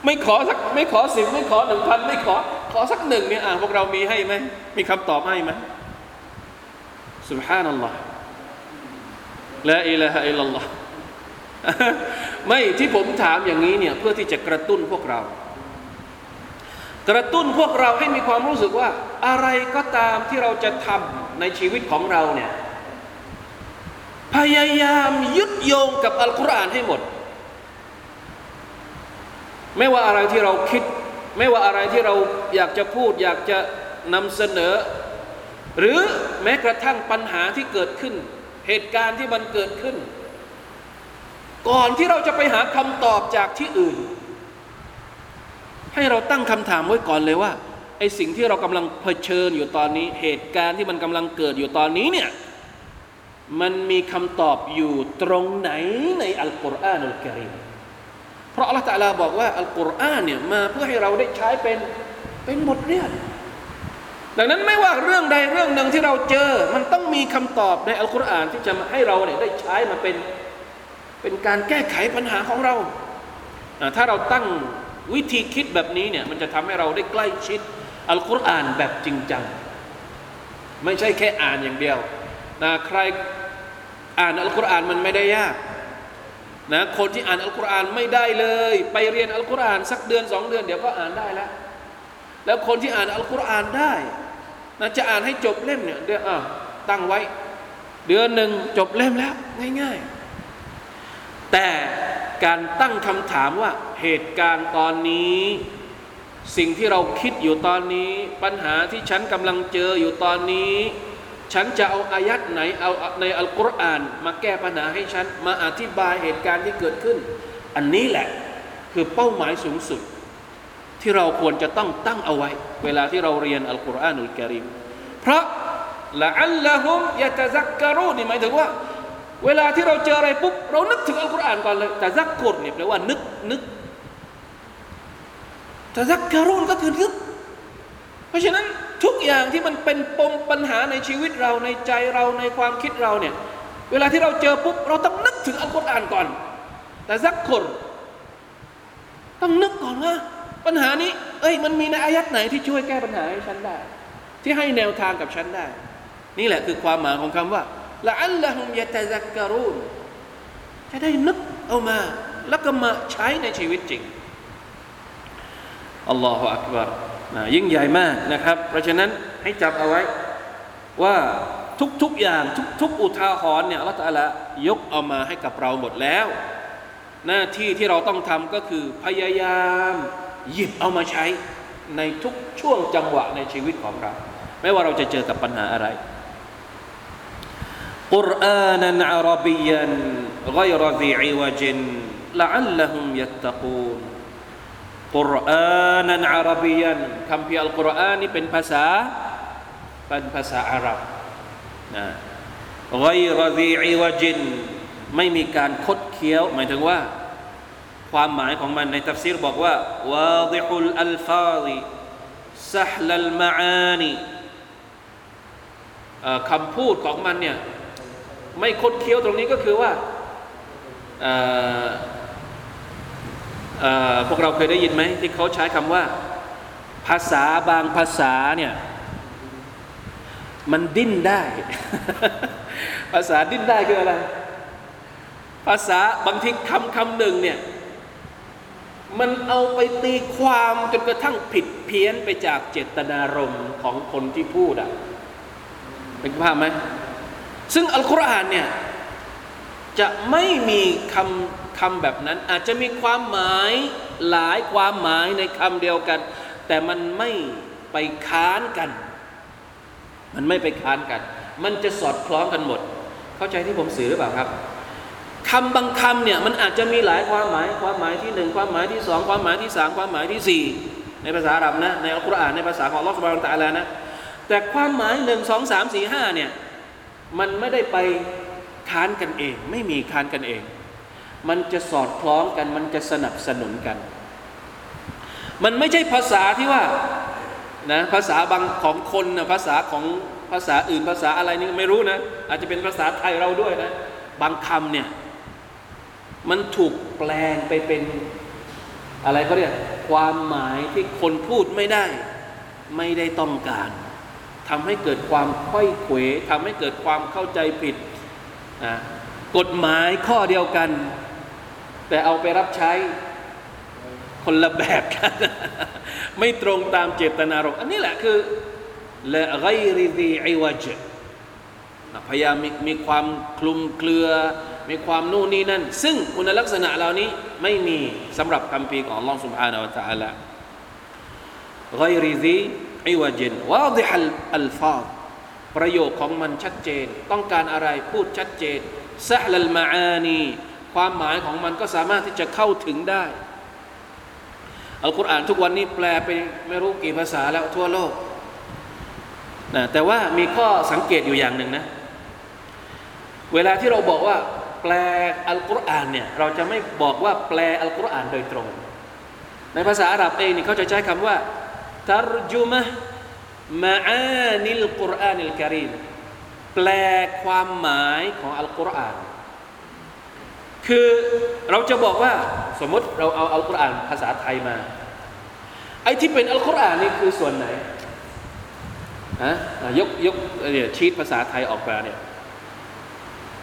ไม่ขอสักไม่ขอสิบไม่ขอหนึ่งพันไม่ขอ ขอสักหนึ่งเนี่ยอ่าพวกเรามีให้ไหมมีคำตอบให้ไหมสุบฮานัลลอฮ์ละอิลาฮะอิลลัลลอฮ์ ไม่ที่ผมถามอย่างนี้เนี่ยเพื่อที่จะกระตุ้นพวกเรา กระตุ้นพวกเราให้มีความรู้สึกว่า อะไรก็ตามที่เราจะทำในชีวิตของเราเนี่ยพยายามยึดโยงกับอัลกุรอานให้หมด ไม่ว่าอะไรที่เราคิด ไม่ว่าอะไรที่เราอยากจะพูด อยากจะนำเสนอ หรือแม้กระทั่งปัญหาที่เกิดขึ้น เหตุการณ์ที่มันเกิดขึ้น ก่อนที่เราจะไปหาคำตอบจากที่อื่น ให้เราตั้งคำถามไว้ก่อนเลยว่าไอสิ่งที่เรากำลังเผชิญอยู่ตอนนี้ เหตุการณ์ที่มันกำลังเกิดอยู่ตอนนี้เนี่ยมันมีคำตอบอยู่ตรงไหนในอัลกุรอานอัลกิริมเพราะอัลลอฮฺตะลาบอกว่าอัลกุรอานเนี่ยมาเพื่อให้เราได้ใช้เป็นเป็นบทเรียน ดังนั้นไม่ว่าเรื่องใดเรื่องหนึ่งที่เราเจอ มันต้องมีคำตอบในอัลกุรอานที่จะให้เราเนี่ยได้ใช้มาเป็น เป็นการแก้ไขปัญหาของเรา ถ้าเราตั้งวิธีคิดแบบนี้เนี่ยมันจะทำให้เราได้ใกล้ชิดอัลกุรอานแบบจริงจัง ไม่ใช่แค่อ่านอย่างเดียวนะใครอ่านอัลกุรอานมันไม่ได้ยากนะคนที่อ่านอัลกุรอานไม่ได้เลย ไปเรียนอัลกุรอานสักเดือนสองเดือนเดี๋ยวก็อ่านได้แล้ว แล้วคนที่อ่านอัลกุรอานได้นะจะอ่านให้จบเล่มเนี่ยเดือนอะตั้งไว้ เดือนหนึ่งจบเล่มแล้ว ง่าย ๆ แต่การตั้งคำถามว่าเหตุการณ์ตอนนี้ สิ่งที่เราคิดอยู่ตอนนี้ ปัญหาที่ฉันกำลังเจออยู่ตอนนี้ ฉันจะเอาอายัดไหนเอาในอัลกุรอาน มาแก้ปัญหาให้ฉันมาอธิบายเหตุการณ์ที่เกิดขึ้น อันนี้แหละคือเป้าหมายสูงสุด ที่เราควรจะต้องตั้งเอาไว้ เวลาที่เราเรียนอัลกุรอานุลกิริมเพราะละอัลละฮุมยะตะซักกะรูนี่หมายถึงว่า เวลาที่เราเจออะไรปุ๊บเรานึกถึงอัลกุรอานก่อนเลยแต่ซักกรเนี่ยแปลว่านึกนึกแต่ซักกะรูนก็คือนึก เพราะฉะนั้นทุกอย่างที่มันเป็นปมปัญหาในชีวิตเราในใจเราในความคิดเราเนี่ยเวลาที่เราเจอปุ๊บเราต้องนึกถึงอัลกุรอานก่อน แต่ซักกุรต้องนึกก่อนว่าปัญหานี้ เอ้ยมันมีในอายัดไหนที่ช่วยแก้ปัญหาให้ฉันได้ ที่ให้แนวทางกับฉันได้ นี่แหละคือความหมายของคำว่า ละอัลลอฮุมยะตะซักกะรูนจะได้นึกเอามา แล้วก็มาใช้ในชีวิตจริงอัลลอฮฺอักบารยิ่งใหญ่มากนะครับ เพราะฉะนั้นให้จับเอาไว้ว่าทุกๆอย่างทุกๆอุทาหรณ์เนี่ยอัลลอฮฺตะลายกเอามาให้กับเราหมดแล้ว หน้าที่ที่เราต้องทำก็คือพยายามหยิบเอามาใช้ในทุกช่วงจังหวะในชีวิตของเรา ไม่ว่าเราจะเจอกับปัญหาอะไร กุรอานันอาหรับยันกอยรดีอิวจินละอัลลหุมยัตตะกูนกุรอานันอารับยันคำพิอัลกุรอานนี่เป็นภาษาเป็นภาษาอาหรับนะغير ذي عوج ไม่มีการคดเคี้ยว หมายถึงว่า ความหมายของมันในตัฟซีรบอกว่าواضح الألفاظ سهل المعاานีคำพูดของมันเนี่ย ไม่คดเคี้ยวตรงนี้ก็คือว่าพวกเราเคยได้ยินไหมที่เขาใช้คำว่า ภาษาบางภาษาเนี่ยมันดิ้นได้ ภาษาดิ้นได้คืออะไร ภาษาบางทีคำคำหนึ่งเนี่ยมันเอาไปตีความจนกระทั่งผิดเพี้ยนไปจากเจตนารมณ์ของคนที่พูดอะเป็นภาพไหม ซึ่งอัลกุรอานเนี่ยจะไม่มีคำคำแบบนั้น อาจจะมีความหมายหลายความหมายในคำเดียวกัน แต่มันไม่ไปค้านกัน มันไม่ไปค้านกัน มันจะสอดคล้องกันหมด เข้าใจที่ผมสื่อหรือเปล่าครับคำบางคำเนี่ยมันอาจจะมีหลายความหมาย ความหมายที่หนึ่งความหมายที่สองความหมายที่สามความหมายที่สี่ในภาษาอาหรับนะในอัลกุรอานในภาษาของอัลลอฮฺสุบานะตะอาลานะแต่ความหมายหนึ่งสองสามสี่ห้าเนี่ย มันไม่ได้ไปค้านกันเอง ไม่มีค้านกันเอง มันจะสอดคล้องกันมันจะสนับสนุนกัน มันไม่ใช่ภาษาที่ว่านะภาษาบางของคนนะภาษาของภาษาอื่นภาษาอะไรนี่ไม่รู้นะ อาจจะเป็นภาษาไทยเราด้วยนะ บางคำเนี่ยมันถูกแปลงไปเป็นอะไรเขาเรียกความหมายที่คนพูดไม่ได้ ไม่ได้ต้องการ ทำให้เกิดความค่อยเขวทำให้เกิดความเข้าใจผิดนะกฎหมายข้อเดียวกัน แต่เอาไปรับใช้คนละแบบกัน ไม่ตรงตามเจตนารมณ์อันนี้แหละคือغير ذي عوج พยายามมีความคลุมเครือ มีความนู่นนี่นั่น ซึ่งคุณลักษณะเหล่านี้ไม่มีสำหรับคัมภีร์ของอัลลอฮฺ سبحانه وتعالى غير ذي عوج واضح الألفاظ ประโยคของมันชัดเจน ต้องการอะไรพูดชัดเจนسهل المعاني ความหมายของมันก็สามารถที่จะเข้าถึงได้อัลกุรอานทุกวันนี้แปลไปไม่รู้กี่ภาษาแล้วทั่วโลกนะแต่ว่ามีข้อสังเกตอยู่อย่างหนึ่งนะ เวลาที่เราบอกว่า แปลอัลกุรอานเนี่ยเราจะไม่บอกว่าแปลอัลกุรอานโดยตรง ในภาษาอาหรับเองนี่เขาจะใช้คำว่า ตรจุมะมาอานิลกุรอานิลกรีมแปลความหมายของอัลกุรอานคือเราจะบอกว่าสมมติเราเอาอัลกุรอานภาษาไทยมาไอ้ที่เป็นอัลกุรอานนี่คือส่วนไหนฮะยกยกเนี่ยชีตภาษาไทยออกมาเนี่ย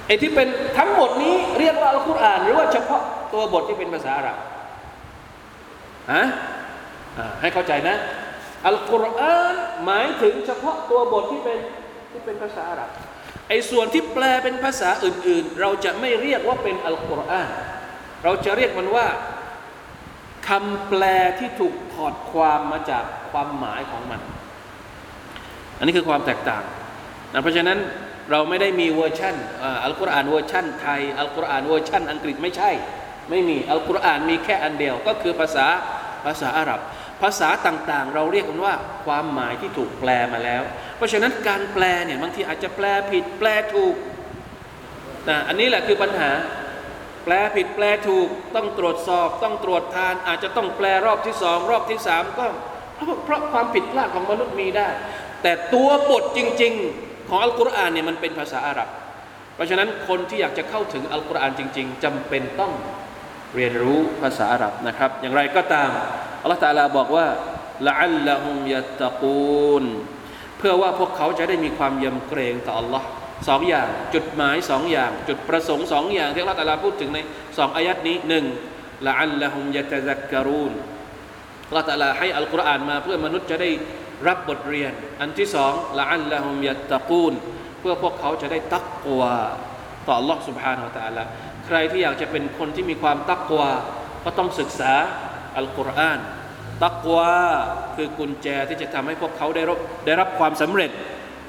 ไอ้ที่เป็นทั้งหมดนี้เรียกว่าอัลกุรอาน หรือว่าเฉพาะตัวบทที่เป็นภาษาอาหรับฮะให้เข้าใจนะ อัลกุรอานหมายถึงเฉพาะตัวบทที่เป็นที่เป็นภาษาอาหรับไอ้ส่วนที่แปลเป็นภาษาอื่น ๆ เราจะไม่เรียกว่าเป็นอัลกุรอานเราจะเรียกมันว่าคำแปลที่ถูกถอดความมาจากความหมายของมัน อันนี้คือความแตกต่างนะเพราะฉะนั้นเราไม่ได้มีเวอร์ชันอัลกุรอานเวอร์ชันไทยอัลกุรอานเวอร์ชันอังกฤษไม่ใช่ ไม่มีอัลกุรอานมีแค่อันเดียวก็คือภาษาภาษาอาหรับ ภาษาต่างๆ เราเรียกกันว่าความหมายที่ถูกแปลมาแล้ว เพราะฉะนั้นการแปลเนี่ยบางทีอาจจะแปลผิดแปลถูกนะอันนี้แหละคือปัญหาแปลผิดแปลถูกต้องตรวจสอบต้องตรวจทาน อาจจะต้องแปลรอบที่สองรอบที่สามก็เพราะเพราะความผิดพลาดของมนุษย์มีได้ แต่ตัวบทจริง ๆ ของอัลกุรอานเนี่ยมันเป็นภาษาอาหรับ เพราะฉะนั้นคนที่อยากจะเข้าถึงอัลกุรอานจริง ๆจำเป็นต้องเรียนรู้ภาษาอาหรับนะครับ อย่างไรก็ตาม อัลลอฮฺตาลาบอกว่าละอัลละฮุมยัตตะกูนเพื่อว่าพวกเขาจะได้มีความยำเกรงต่อ Allah สองอย่างจุดหมายสองอย่าง จุดประสงค์สองอย่างที่อัลลอฮฺตาลาพูดถึงในสองอายัดนี้หนึ่งละอัลละฮุมยัตซักการูนอัลลอฮฺตาลาให้อัลกุรอานมาเพื่อมนุษย์จะได้รับบทเรียน อันที่สองละอัลละฮุมยัตตะกูนเพื่อพวกเขาจะได้ตักกวาต่อ Allah سبحانه และ تعالى ใครที่อยากจะเป็นคนที่มีความตักกวาก็ต้องศึกษา อัลกุรอานตักวาคือกุญแจที่จะทำให้พวกเขาได้รับได้รับความสำเร็จ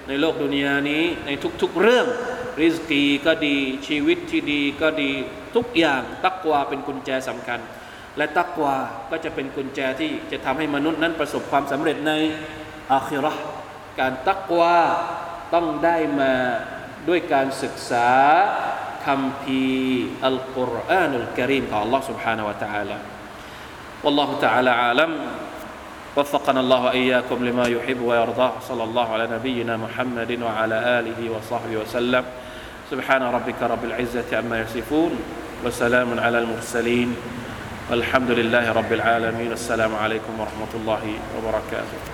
ในโลกดุนยานี้ในทุกๆเรื่องริสกีก็ดีชีวิตที่ดีก็ดีทุกอย่างตักวาเป็นกุญแจสำคัญ และตักวาก็จะเป็นกุญแจที่จะทำให้มนุษย์นั้นประสบความสำเร็จในอาคิรอการตักวาต้องได้มาด้วยการศึกษาคำพีอัลกุรอานุลกิริมของ Allah سبحانه และ تعالى والله تعالى عالم. وفقنا الله وإياكم لما يحب ويرضى. صلى الله على نبينا محمد وعلى آله وصحبه وسلم. سبحان ربك رب العزة عما يصفون وسلام على المرسلين. والحمد لله رب العالمين. السلام عليكم ورحمة الله وبركاته.